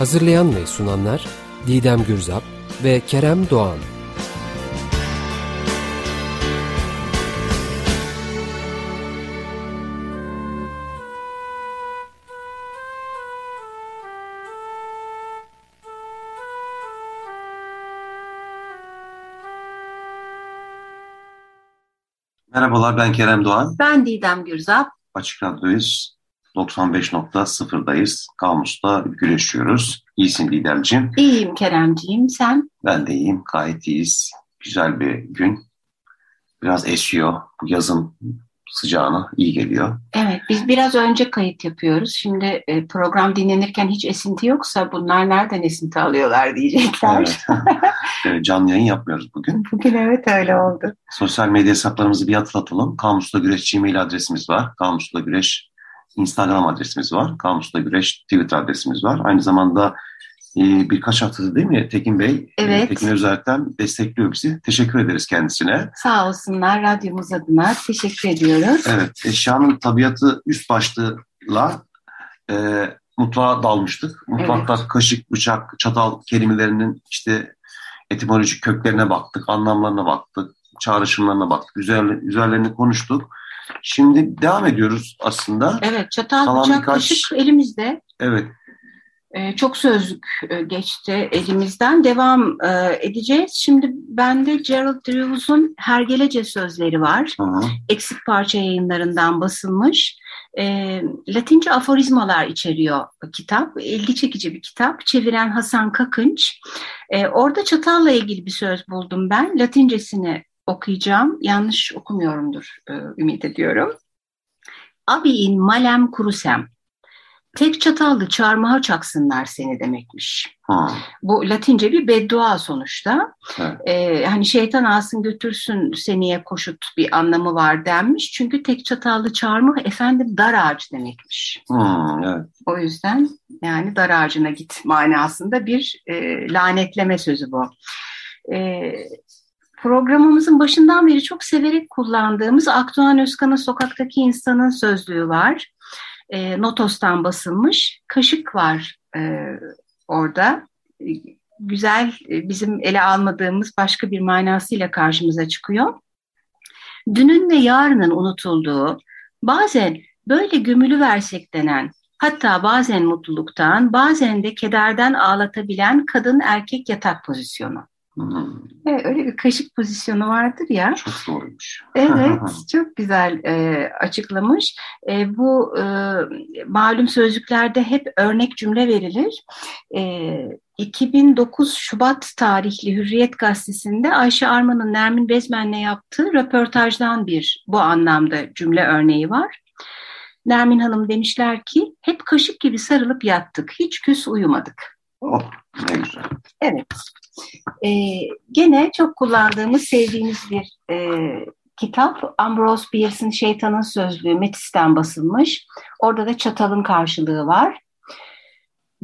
Hazırlayan ve sunanlar Didem Gürzap ve Kerem Doğan. Merhabalar ben Kerem Doğan. Ben Didem Gürzap. Açık Radyo'yuz. 95.0'dayız. Kamus'ta güreşiyoruz. İyisin Didemciğim. İyiyim Keremciğim. Sen? Ben de iyiyim. Gayet iyiyiz. Güzel bir gün. Biraz esiyor. Bu yazın sıcağına iyi geliyor. Evet, biz biraz önce kayıt yapıyoruz. Şimdi e, program dinlenirken hiç esinti yoksa bunlar nereden esinti alıyorlar diyecekler. Evet. Canlı yayın yapmıyoruz bugün. Bugün evet öyle oldu. Sosyal medya hesaplarımızı bir hatırlatalım. Kamusla Güreş Gmail adresimiz var. Kamusla Güreş Instagram adresimiz var. Kamusla Güreş Twitter adresimiz var. Aynı zamanda e, birkaç haftada değil mi Tekin Bey? E, evet. Tekin Özerk'ten destekliyor bizi. Teşekkür ederiz kendisine. Sağ olsunlar radyomuz adına. Teşekkür ediyoruz. Evet. Eşyanın tabiatı üst başlığıyla e, mutfağa dalmıştık. Mutfakta evet. kaşık, bıçak, çatal kelimelerinin işte etimolojik köklerine baktık, anlamlarına baktık, çağrışımlarına baktık, üzerlerini konuştuk. Şimdi devam ediyoruz aslında. Evet, çatal, Kalan bıçak, birkaç... kaşık elimizde. Evet. Ee, çok sözlük e, geçti elimizden. Devam e, edeceğiz. Şimdi bende Gerald Drews'un Hergelece sözleri var. Hı hı. Eksik parça yayınlarından basılmış. E, Latince aforizmalar içeriyor kitap. İlgi çekici bir kitap. Çeviren Hasan Kakınç. E, orada çatalla ilgili bir söz buldum ben. Latincesini okuyacağım. Yanlış okumuyorumdur e, ümit ediyorum. Abiin malem kurusem. Tek çatallı çarmıha çaksınlar seni demekmiş. Ha. Bu Latince bir beddua sonuçta. Evet. Ee, hani şeytan alsın götürsün seniye koşut bir anlamı var denmiş. Çünkü tek çatallı çarmıh efendim dar ağaç demekmiş. Hmm, evet. O yüzden yani dar ağacına git manasında bir e, lanetleme sözü bu. E, programımızın başından beri çok severek kullandığımız Akdoğan Özkan'ın Sokaktaki İnsanın Sözlüğü var. E, Notos'tan basılmış. Kaşık var e, orada. E, güzel, e, bizim ele almadığımız başka bir manasıyla karşımıza çıkıyor. Dünün ve yarının unutulduğu, bazen böyle gömülü versek denen, hatta bazen mutluluktan, bazen de kederden ağlatabilen kadın erkek yatak pozisyonu. Hmm. Evet, öyle bir kaşık pozisyonu vardır ya. Çok doğruymuş. Evet, çok güzel e, açıklamış. E, bu e, malum sözlüklerde hep örnek cümle verilir. E, 2009 Şubat tarihli Hürriyet Gazetesi'nde Ayşe Arman'ın Nermin Bezmen'le yaptığı röportajdan bir bu anlamda cümle örneği var. Nermin Hanım demişler ki hep kaşık gibi sarılıp yattık, hiç küs uyumadık. Oh ne güzel. Evet. Ee, gene çok kullandığımız, sevdiğimiz bir e, kitap. Ambrose Bierce'ın Şeytanın Sözlüğü Metis'ten basılmış. Orada da çatalın karşılığı var.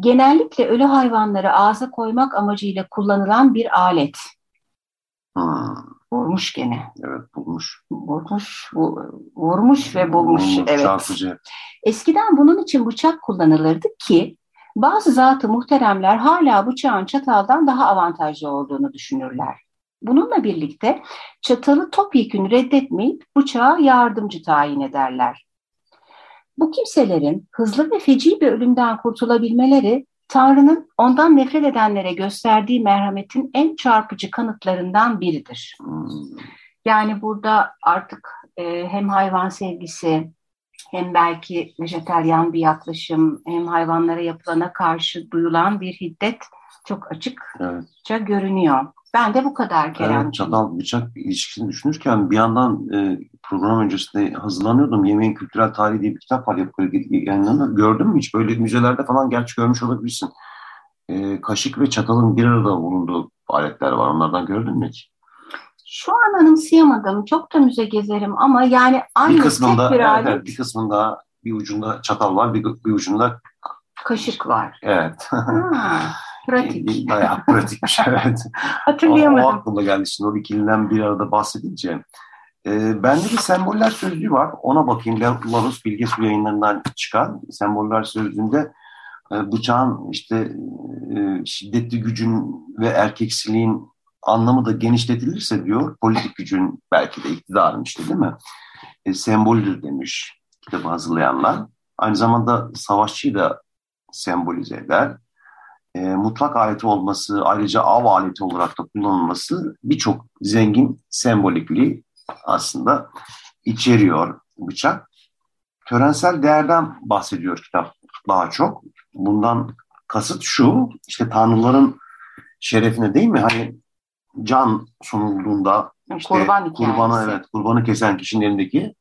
Genellikle ölü hayvanları ağza koymak amacıyla kullanılan bir alet. Hmm. Vurmuş gene. Evet bulmuş. Vurmuş, vurmuş ve bulmuş. Vurmuş, evet. Çarpıcı. Eskiden bunun için bıçak kullanılırdı ki bazı zatı muhteremler hala bıçağın çataldan daha avantajlı olduğunu düşünürler. Bununla birlikte çatalı topyekün reddetmeyip bıçağa yardımcı tayin ederler. Bu kimselerin hızlı ve feci bir ölümden kurtulabilmeleri Tanrı'nın ondan nefret edenlere gösterdiği merhametin en çarpıcı kanıtlarından biridir. Yani burada artık e, hem hayvan sevgisi hem belki vejeteryan bir yaklaşım hem hayvanlara yapılana karşı duyulan bir hiddet çok açıkça evet. görünüyor. Ben de bu kadar Kerem. Evet, çatal bıçak ilişkisini düşünürken bir yandan e, program öncesinde hazırlanıyordum. Yemeğin Kültürel Tarihi diye bir kitap var yapı yayınlandı. Gördün mü hiç? Böyle müzelerde falan gerçi görmüş olabilirsin. E, kaşık ve çatalın bir arada bulunduğu aletler var. Onlardan gördün mü hiç? Şu an anımsayamadım. Çok da müze gezerim ama yani aynı bir kısmında, tek bir evet, alet. bir kısmında bir ucunda çatal var, bir, bir ucunda kaşık var. Evet. Ha, pratik. Bayağı pratikmiş evet. Hatırlayamadım. O, o aklıma geldi şimdi o ikiliden bir arada bahsedince. Ee, bende bir semboller sözlüğü var. Ona bakayım. Larus Bilge Su yayınlarından çıkan semboller sözlüğünde e, bıçağın işte e, şiddetli gücün ve erkeksiliğin anlamı da genişletilirse diyor politik gücün belki de iktidarın işte değil mi? E, semboldür demiş kitabı hazırlayanlar. Aynı zamanda savaşçıyı da sembolize eder. E, mutlak aleti olması, ayrıca av aleti olarak da kullanılması birçok zengin sembolikliği aslında içeriyor bıçak. Törensel değerden bahsediyor kitap daha çok. Bundan kasıt şu, işte tanrıların şerefine değil mi? Hani can sunulduğunda işte Kurban kurbanı evet kurbanı kesen kişinin elindeki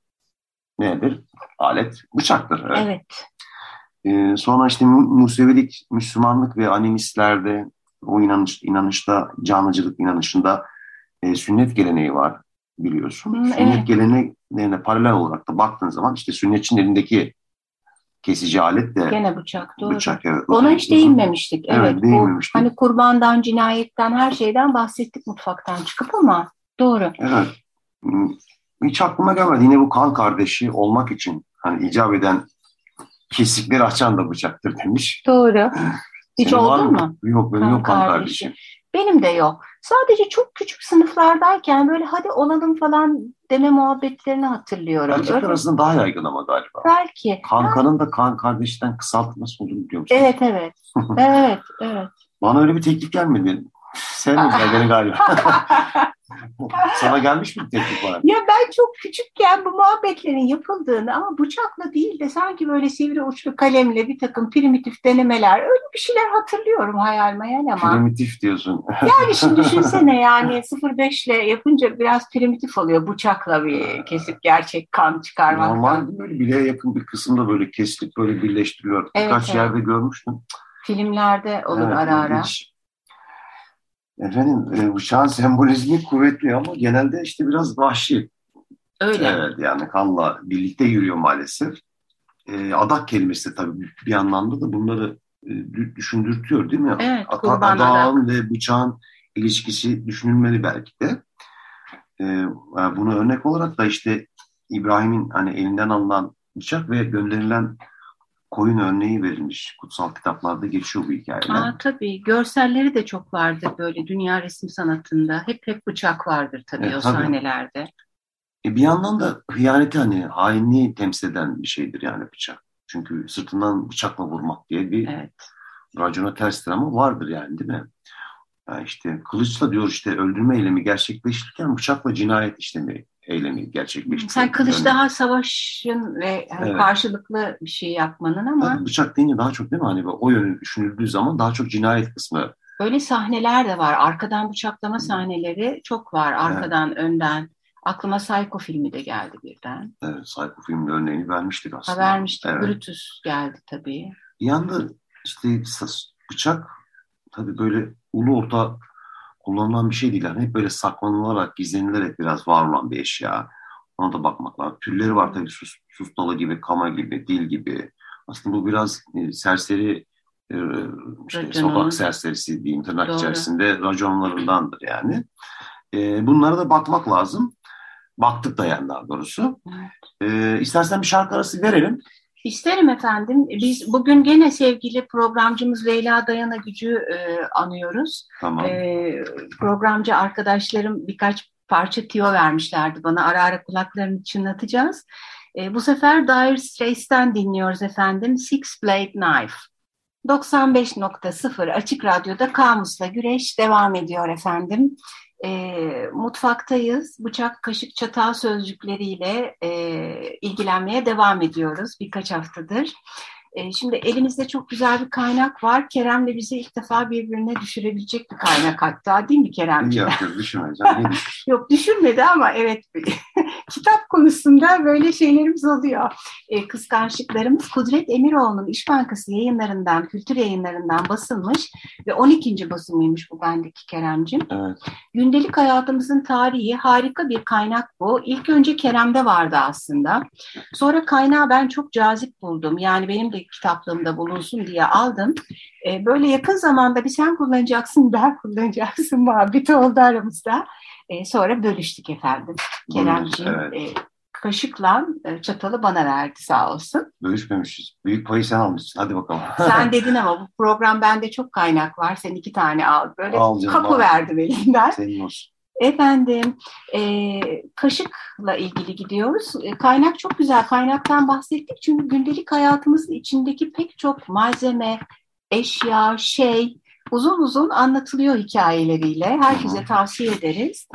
nedir? Alet bıçaktır. Evet. evet. Ee, sonra işte Musevilik, Müslümanlık ve animistlerde o inanış, inanışta, canlıcılık inanışında e, sünnet geleneği var biliyorsun. Hmm, sünnet evet. geleneğine paralel olarak da baktığın zaman işte sünnetçinin elindeki kesici alet de Gene bıçak doğru. bıçak. Evet, Ona hiç uzun. değinmemiştik. Evet, Evet, bu değinmemiştik. hani kurbandan, cinayetten, her şeyden bahsettik mutfaktan çıkıp ama doğru. Evet. Hmm, Hiç aklıma gelmedi. Yine bu kan kardeşi olmak için hani icap eden kesikleri açan da bıçaktır demiş. Doğru. Hiç Senin oldu mu? Yok benim Kan yok kan kardeşi. kardeşi. Benim de yok. Sadece çok küçük sınıflardayken böyle hadi olalım falan deme muhabbetlerini hatırlıyorum. Erkekler arasında daha yaygın ama galiba. Belki. Kankanın da kan kardeşten kısaltması olduğunu biliyor musun? Evet evet. evet evet. Bana öyle bir teklif gelmedi. Sevmediler beni galiba. Sana gelmiş mi teklif bana? Ya ben çok küçükken bu muhabbetlerin yapıldığını ama bıçakla değil de sanki böyle sivri uçlu kalemle bir takım primitif denemeler öyle bir şeyler hatırlıyorum hayal meyal ama. Primitif diyorsun. Yani şimdi düşünsene yani 0.5 ile yapınca biraz primitif oluyor bıçakla bir kesip gerçek kan çıkarmak. Normalde böyle bileğe yakın bir kısımda böyle kesilip böyle birleştiriliyor. Evet, Birkaç evet. yerde görmüştüm. Filmlerde olur Evet, ara ara. ilginç. Efendim e, bıçağın sembolizmi kuvvetli ama genelde işte biraz vahşi. Öyle. Evet yani kanla birlikte yürüyor maalesef. E, adak kelimesi de tabii bir anlamda da bunları e, dü- düşündürtüyor değil mi? Evet, Ata- adağın ve bıçağın ilişkisi düşünülmeli belki de. E, yani buna örnek olarak da işte İbrahim'in hani elinden alınan bıçak ve gönderilen koyun örneği verilmiş. Kutsal kitaplarda geçiyor bu hikayeler. Aa, tabii görselleri de çok vardır böyle dünya resim sanatında. Hep hep bıçak vardır tabii Evet, o tabii. sahnelerde. E bir yandan da hıyaneti hani hainliği temsil eden bir şeydir yani bıçak. Çünkü sırtından bıçakla vurmak diye bir Evet. racona terstir ama vardır yani değil mi? Yani işte kılıçla diyor işte öldürme eylemi gerçekleştirirken bıçakla cinayet işlemi eylemi gerçekleştiriyor. Sen kılıç Yani daha savaşın ve hani Evet. karşılıklı bir şey yapmanın ama tabii bıçak deyince daha çok değil mi? Hani o yönü düşünüldüğü zaman daha çok cinayet kısmı. öyle sahneler de var. Arkadan bıçaklama sahneleri çok var. Arkadan, önden. Aklıma Psycho filmi de geldi birden. Evet, Psycho filminin örneğini vermiştik Ha aslında. vermiştik. Evet. Brutus geldi tabii. Bir yanda işte bıçak tabii böyle ulu orta kullanılan bir şey değil. Yani hep böyle saklanılarak, gizlenilerek biraz var olan bir eşya. Ona da bakmak lazım. Türleri var tabii sus, sus dalı gibi, kama gibi, dil gibi. Aslında bu biraz e, serseri e, işte Raconun. sokak serserisi diyeyim tırnak Doğru. içerisinde raconlarındandır yani. E, bunlara da bakmak lazım. Baktık da yani daha doğrusu. E, istersen bir şarkı arası verelim. İsterim efendim. Biz bugün gene sevgili programcımız Leyla Dayana Gücü e, anıyoruz. Tamam. E, programcı arkadaşlarım birkaç parça tiyo vermişlerdi bana. Ara ara kulaklarını çınlatacağız. E, bu sefer Dire Straits'ten dinliyoruz efendim. Six Blade Knife. 95.0 Açık Radyo'da Kamus'la Güreş devam ediyor efendim. E, mutfaktayız. Bıçak, kaşık, çatal sözcükleriyle e, ilgilenmeye devam ediyoruz birkaç haftadır. E, şimdi elimizde çok güzel bir kaynak var. Kerem'le bizi ilk defa birbirine düşürebilecek bir kaynak hatta değil mi Keremciğim? Yok yok düşürmeyeceğim. yok düşürmedi ama evet kitap konusunda böyle şeylerimiz oluyor. E, kıskançlıklarımız Kudret Emiroğlu'nun İş Bankası yayınlarından, kültür yayınlarından basılmış ve 12. basımıymış bu bendeki Kerem'ciğim. Evet. Gündelik hayatımızın tarihi harika bir kaynak bu. İlk önce Kerem'de vardı aslında. Sonra kaynağı ben çok cazip buldum. Yani benim de kitaplığımda bulunsun diye aldım. E, böyle yakın zamanda bir sen kullanacaksın, ben kullanacaksın muhabbeti oldu aramızda. E, sonra bölüştük efendim. Keremciğim evet. e, kaşıkla e, çatalı bana verdi sağ olsun. Bölüşmemişiz. Büyük payı sen almışsın. Hadi bakalım. sen dedin ama bu program bende çok kaynak var. Sen iki tane al. Böyle al canım, kapı al. verdim elinden. Senin olsun. Efendim, e, kaşıkla ilgili gidiyoruz. E, kaynak çok güzel. Kaynaktan bahsettik çünkü gündelik hayatımızın içindeki pek çok malzeme, eşya, şey uzun uzun anlatılıyor hikayeleriyle. Herkese tavsiye ederiz.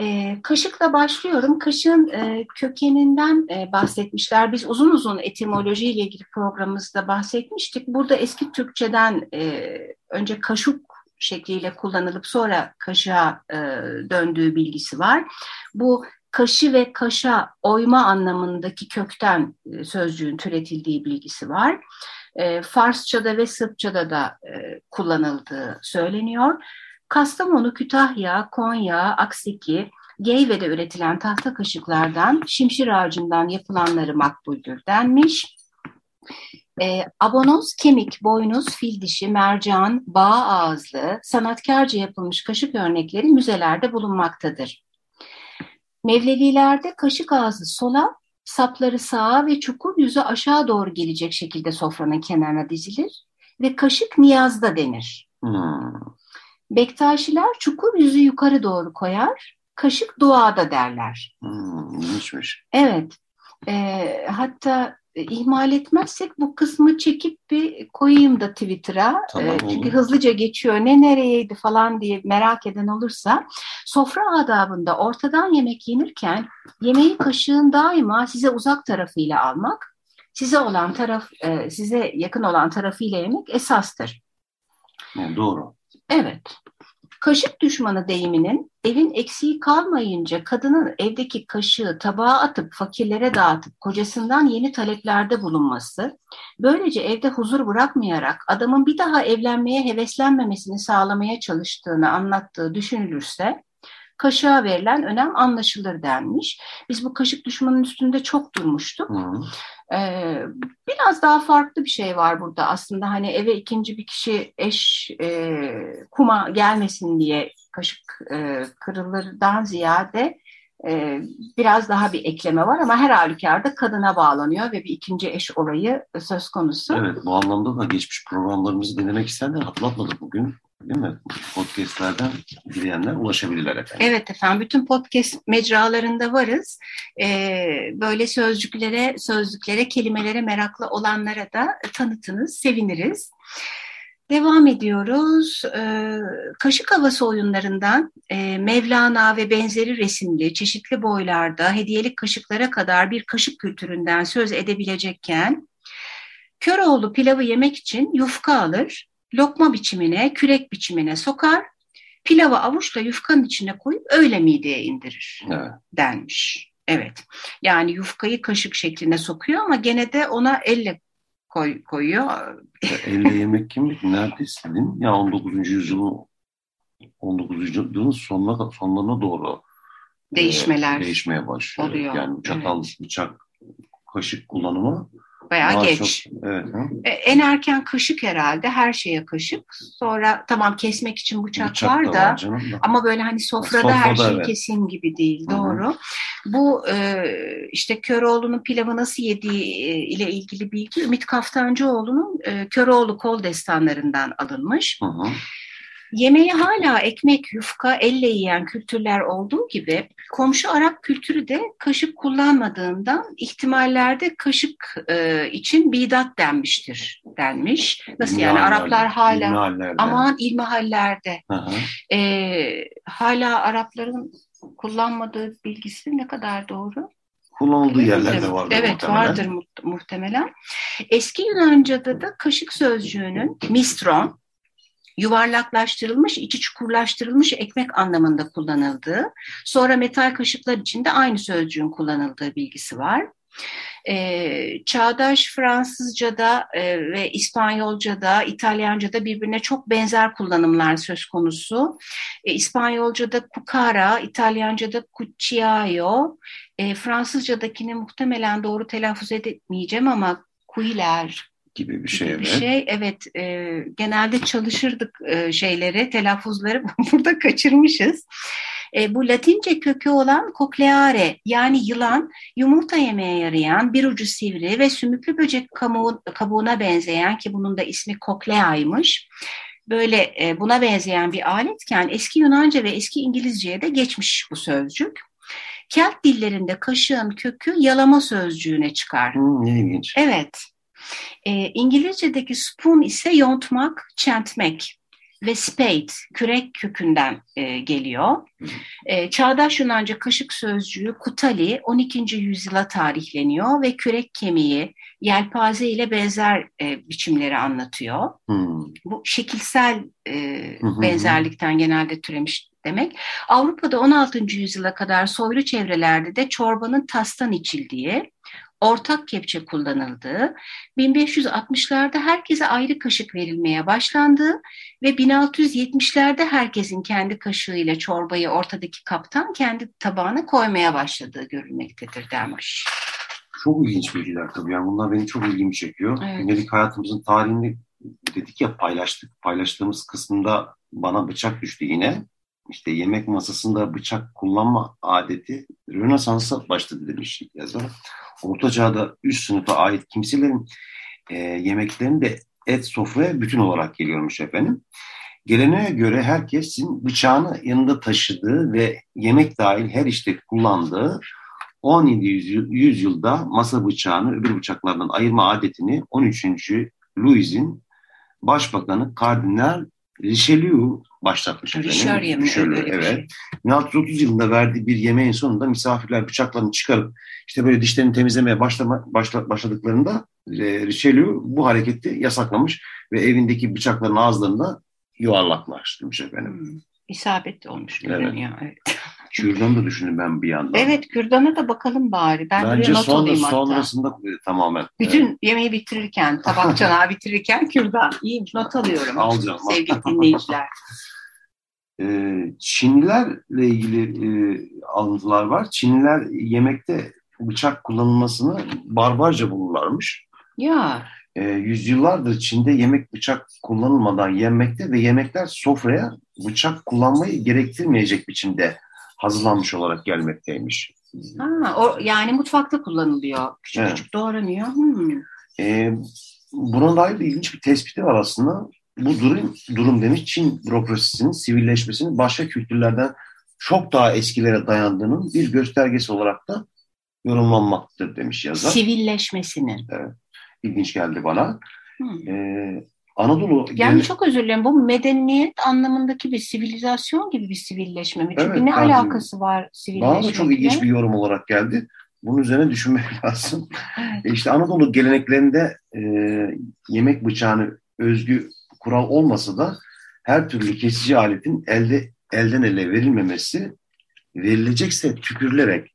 E, kaşıkla başlıyorum. Kaşığın e, kökeninden e, bahsetmişler. Biz uzun uzun etimolojiyle ilgili programımızda bahsetmiştik. Burada eski Türkçeden e, önce kaşık şekliyle kullanılıp sonra kaşığa e, döndüğü bilgisi var. Bu kaşı ve kaşa oyma anlamındaki kökten e, sözcüğün türetildiği bilgisi var. E, Farsçada ve Sırpçada da e, kullanıldığı söyleniyor. Kastamonu, Kütahya, Konya, Aksiki, Geyve'de üretilen tahta kaşıklardan şimşir ağacından yapılanları makbuldür denmiş. E, abonoz, kemik, boynuz, fil dişi, mercan, bağ ağızlı, sanatkarca yapılmış kaşık örnekleri müzelerde bulunmaktadır. Mevlevilerde kaşık ağzı sola, sapları sağa ve çukur yüzü aşağı doğru gelecek şekilde sofranın kenarına dizilir ve kaşık niyazda denir. Hmm. Bektaşiler çukur yüzü yukarı doğru koyar, kaşık duada derler. Hmm, Evet. E, hatta ihmal etmezsek bu kısmı çekip bir koyayım da Twitter'a. Tamam, e, çünkü hızlıca geçiyor ne nereyeydi falan diye merak eden olursa sofra adabında ortadan yemek yenirken yemeği kaşığın daima size uzak tarafıyla almak, size olan taraf e, size yakın olan tarafıyla yemek esastır. Yani doğru. Evet. Kaşık düşmanı deyiminin evin eksiği kalmayınca kadının evdeki kaşığı tabağa atıp fakirlere dağıtıp kocasından yeni taleplerde bulunması, böylece evde huzur bırakmayarak adamın bir daha evlenmeye heveslenmemesini sağlamaya çalıştığını anlattığı düşünülürse, kaşığa verilen önem anlaşılır denmiş. Biz bu kaşık düşmanın üstünde çok durmuştuk. Hı. Ee, biraz daha farklı bir şey var burada aslında hani eve ikinci bir kişi eş e, kuma gelmesin diye kaşık e, kırılırdan ziyade e, biraz daha bir ekleme var ama her halükarda kadına bağlanıyor ve bir ikinci eş olayı söz konusu. Evet bu anlamda da geçmiş programlarımızı dinlemek isteyenler hatırlatmadık bugün. Değil mi? Podcastlerden dileyenler ulaşabilirler efendim. Evet efendim. Bütün podcast mecralarında varız. Ee, böyle sözcüklere, sözlüklere, kelimelere meraklı olanlara da tanıtınız. Seviniriz. Devam ediyoruz. Ee, kaşık havası oyunlarından e, Mevlana ve benzeri resimli çeşitli boylarda hediyelik kaşıklara kadar bir kaşık kültüründen söz edebilecekken Köroğlu pilavı yemek için yufka alır, lokma biçimine, kürek biçimine sokar, pilavı avuçla yufkanın içine koyup öyle mideye indirir evet. denmiş. Evet. Yani yufkayı kaşık şekline sokuyor ama gene de ona elle koy, koyuyor. elle yemek kimlik neredeyse değil mi? Ya 19. yüzyılın 19. yüzyılın sonuna, sonlarına doğru değişmeler e, değişmeye başlıyor. Oluyor. Yani çatal, evet. bıçak, kaşık kullanımı Bayağı Daha geç. Çok, evet, e, en erken kaşık herhalde her şeye kaşık. Sonra tamam kesmek için bıçak, bıçak var da, var ama böyle hani sofrada, sofrada her şeyi evet. keseyim gibi değil. Hı-hı. Doğru. Bu e, işte Köroğlu'nun pilavı nasıl yediği e, ile ilgili bilgi Ümit Kaftancıoğlu'nun e, Köroğlu kol destanlarından alınmış. Hı-hı. Yemeği hala ekmek, yufka, elle yiyen kültürler olduğu gibi komşu Arap kültürü de kaşık kullanmadığından ihtimallerde kaşık e, için bidat denmiştir denmiş. Nasıl İlmi yani Araplar hala ilmi aman ilmihallerde e, hala Arapların kullanmadığı bilgisi ne kadar doğru? kullanıldığı yerlerde vardır evet, muhtemelen. vardır mu muhtemelen. Eski Yunanca'da da kaşık sözcüğünün mistron, yuvarlaklaştırılmış, içi çukurlaştırılmış ekmek anlamında kullanıldığı, sonra metal kaşıklar için de aynı sözcüğün kullanıldığı bilgisi var. Ee, çağdaş Fransızca'da e, ve İspanyolca'da, İtalyanca'da birbirine çok benzer kullanımlar söz konusu. E, İspanyolca'da cucara, İtalyanca'da cucciaio, e, Fransızca'dakini muhtemelen doğru telaffuz edemeyeceğim ama cuiller gibi bir şey. Bir şey evet e, genelde çalışırdık e, şeyleri telaffuzları burada kaçırmışız. E, bu Latince kökü olan kokleare yani yılan yumurta yemeye yarayan bir ucu sivri ve sümüklü böcek kabuğu, kabuğuna benzeyen ki bunun da ismi kokleaymış. Böyle e, buna benzeyen bir aletken eski Yunanca ve eski İngilizceye de geçmiş bu sözcük. Kelt dillerinde kaşığın kökü yalama sözcüğüne çıkar. Hmm, ne ilginç. Evet. E, İngilizce'deki spoon ise yontmak, çentmek ve spade, kürek kökünden e, geliyor. E, Çağdaş Yunanca kaşık sözcüğü kutali 12. yüzyıla tarihleniyor ve kürek kemiği, yelpaze ile benzer e, biçimleri anlatıyor. Hmm. Bu şekilsel e, benzerlikten genelde türemiş demek. Avrupa'da 16. yüzyıla kadar soylu çevrelerde de çorbanın tastan içildiği, ortak kepçe kullanıldığı, 1560'larda herkese ayrı kaşık verilmeye başlandığı ve 1670'lerde herkesin kendi kaşığıyla çorbayı ortadaki kaptan kendi tabağına koymaya başladığı görülmektedir denmiş. Çok ilginç bilgiler tabii. Yani bunlar benim çok ilgimi çekiyor. Evet. Hayatımızın tarihini dedik ya paylaştık. Paylaştığımız kısmında bana bıçak düştü yine. İşte yemek masasında bıçak kullanma adeti Rönesans'a başladı demiş yazar. Orta Çağ'da üst sınıfa ait kimselerin e, yemeklerinde et sofraya bütün olarak geliyormuş efendim. Geleneğe göre herkesin bıçağını yanında taşıdığı ve yemek dahil her işte kullandığı 17. yüzyılda masa bıçağını öbür bıçaklardan ayırma adetini 13. Louis'in başbakanı Kardinal Richelieu başlatmış efendim. Richelieu, evet. 1630 yılında verdiği bir yemeğin sonunda misafirler bıçaklarını çıkarıp işte böyle dişlerini temizlemeye başlama, başla, başladıklarında e, Richelieu bu hareketi yasaklamış ve evindeki bıçakların ağızlarında yuvarlaklaştırmış efendim. Hmm. İsabet olmuş görünüyor. Evet. evet. Kürdanı da düşündüm ben bir yandan. Evet kürdana da bakalım bari. Ben Bence not sonra, alayım hatta. sonrasında tamamen. Bütün evet. yemeği bitirirken, tabak çanağı bitirirken kürdan. İyi not alıyorum. Alacağım. Sevgili dinleyiciler. Ee, Çinlilerle ilgili e, alıntılar var. Çinliler yemekte bıçak kullanılmasını barbarca bulurlarmış. Ya. E, yüzyıllardır Çin'de yemek bıçak kullanılmadan yenmekte ve yemekler sofraya bıçak kullanmayı gerektirmeyecek biçimde hazırlanmış olarak gelmekteymiş. Ha, o, yani mutfakta kullanılıyor. Küçük evet. küçük doğranıyor. Hmm. E, buna dair bir ilginç bir tespiti var aslında. Bu durum, durum demiş Çin bürokrasisinin sivilleşmesinin başka kültürlerden çok daha eskilere dayandığının bir göstergesi olarak da yorumlanmaktadır demiş yazar. Sivilleşmesinin. Evet. İlginç geldi bana. Hmm. Ee, Anadolu... Yani gene... çok özür dilerim bu medeniyet anlamındaki bir sivilizasyon gibi bir sivilleşme mi? Çünkü evet, ne yani, alakası var sivilleşmekle? Bana da çok ilginç bir yorum olarak geldi. Bunun üzerine düşünmek lazım. Evet. E işte Anadolu geleneklerinde e, yemek bıçağını özgü kural olmasa da her türlü kesici aletin elde elden ele verilmemesi verilecekse tükürülerek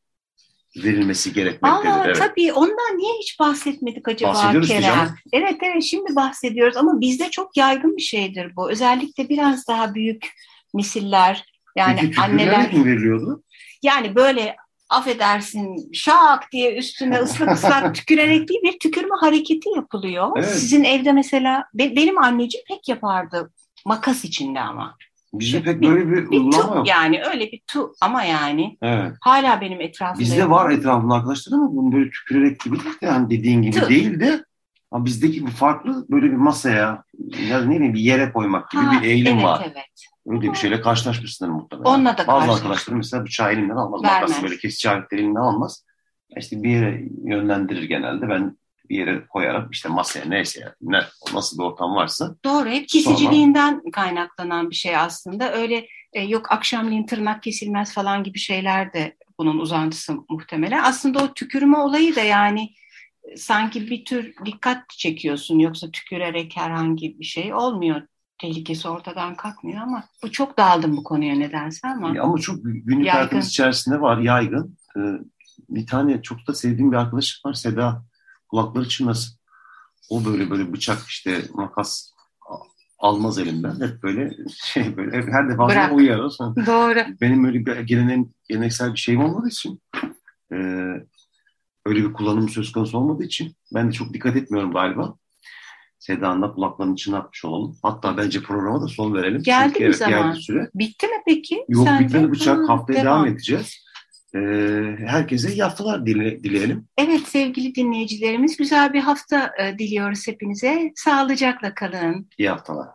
verilmesi gerekmektedir. Aa, evet. Tabii ondan niye hiç bahsetmedik acaba Kerem? Evet evet şimdi bahsediyoruz ama bizde çok yaygın bir şeydir bu. Özellikle biraz daha büyük nesiller yani Peki, anneler. mi veriliyordu? Yani böyle affedersin şak diye üstüne ıslak ıslak tükürerek değil bir tükürme hareketi yapılıyor. Evet. Sizin evde mesela benim anneciğim pek yapardı makas içinde ama. Bizde pek böyle bir, bir uygulama yok. Yani öyle bir tu ama yani evet. hala benim etrafımda Bizde yok. var etrafımda arkadaşlar ama bunu böyle tükürerek gibi değil de yani dediğin gibi tu. değil de ama bizdeki bir farklı böyle bir masaya ya ne bileyim bir yere koymak gibi ha, bir eğilim evet, var. Evet. Öyle bir şeyle karşılaşmışsındır muhtemelen. Onunla da Bazı arkadaşlarım mesela bıçağı elinden almaz. Vermez. Makası böyle kesici aletleri elinden almaz. İşte bir yere yönlendirir genelde. Ben bir yere koyarak işte masaya neyse ne nasıl bir ortam varsa. Doğru hep kesiciliğinden sonra... kaynaklanan bir şey aslında. Öyle E, yok akşamleyin tırnak kesilmez falan gibi şeyler de bunun uzantısı muhtemelen. Aslında o tükürme olayı da yani e, sanki bir tür dikkat çekiyorsun yoksa tükürerek herhangi bir şey olmuyor. Tehlikesi ortadan kalkmıyor ama bu çok dağıldım bu konuya nedense ama. Ama çok günlük hayatımız içerisinde var yaygın. Ee, bir tane çok da sevdiğim bir arkadaşım var Seda. Kulakları çınlasın. O böyle böyle bıçak işte makas almaz elimden. Hep böyle şey böyle hep her defasında. Sonra Doğru. Benim öyle bir gelenek, geleneksel bir şeyim olmadığı için e, öyle bir kullanım söz konusu olmadığı için ben de çok dikkat etmiyorum galiba. Seda'nın da kulaklarını çınlatmış olalım. Hatta bence programa da son verelim. Geldi Çünkü bir zaman. Geldi süre. Bitti mi peki? Yok Sence? bitmedi bıçak. Ha, Haftaya devam. devam edeceğiz. Ee, herkese iyi haftalar dile, dileyelim. Evet sevgili dinleyicilerimiz güzel bir hafta e, diliyoruz hepinize. Sağlıcakla kalın. İyi haftalar.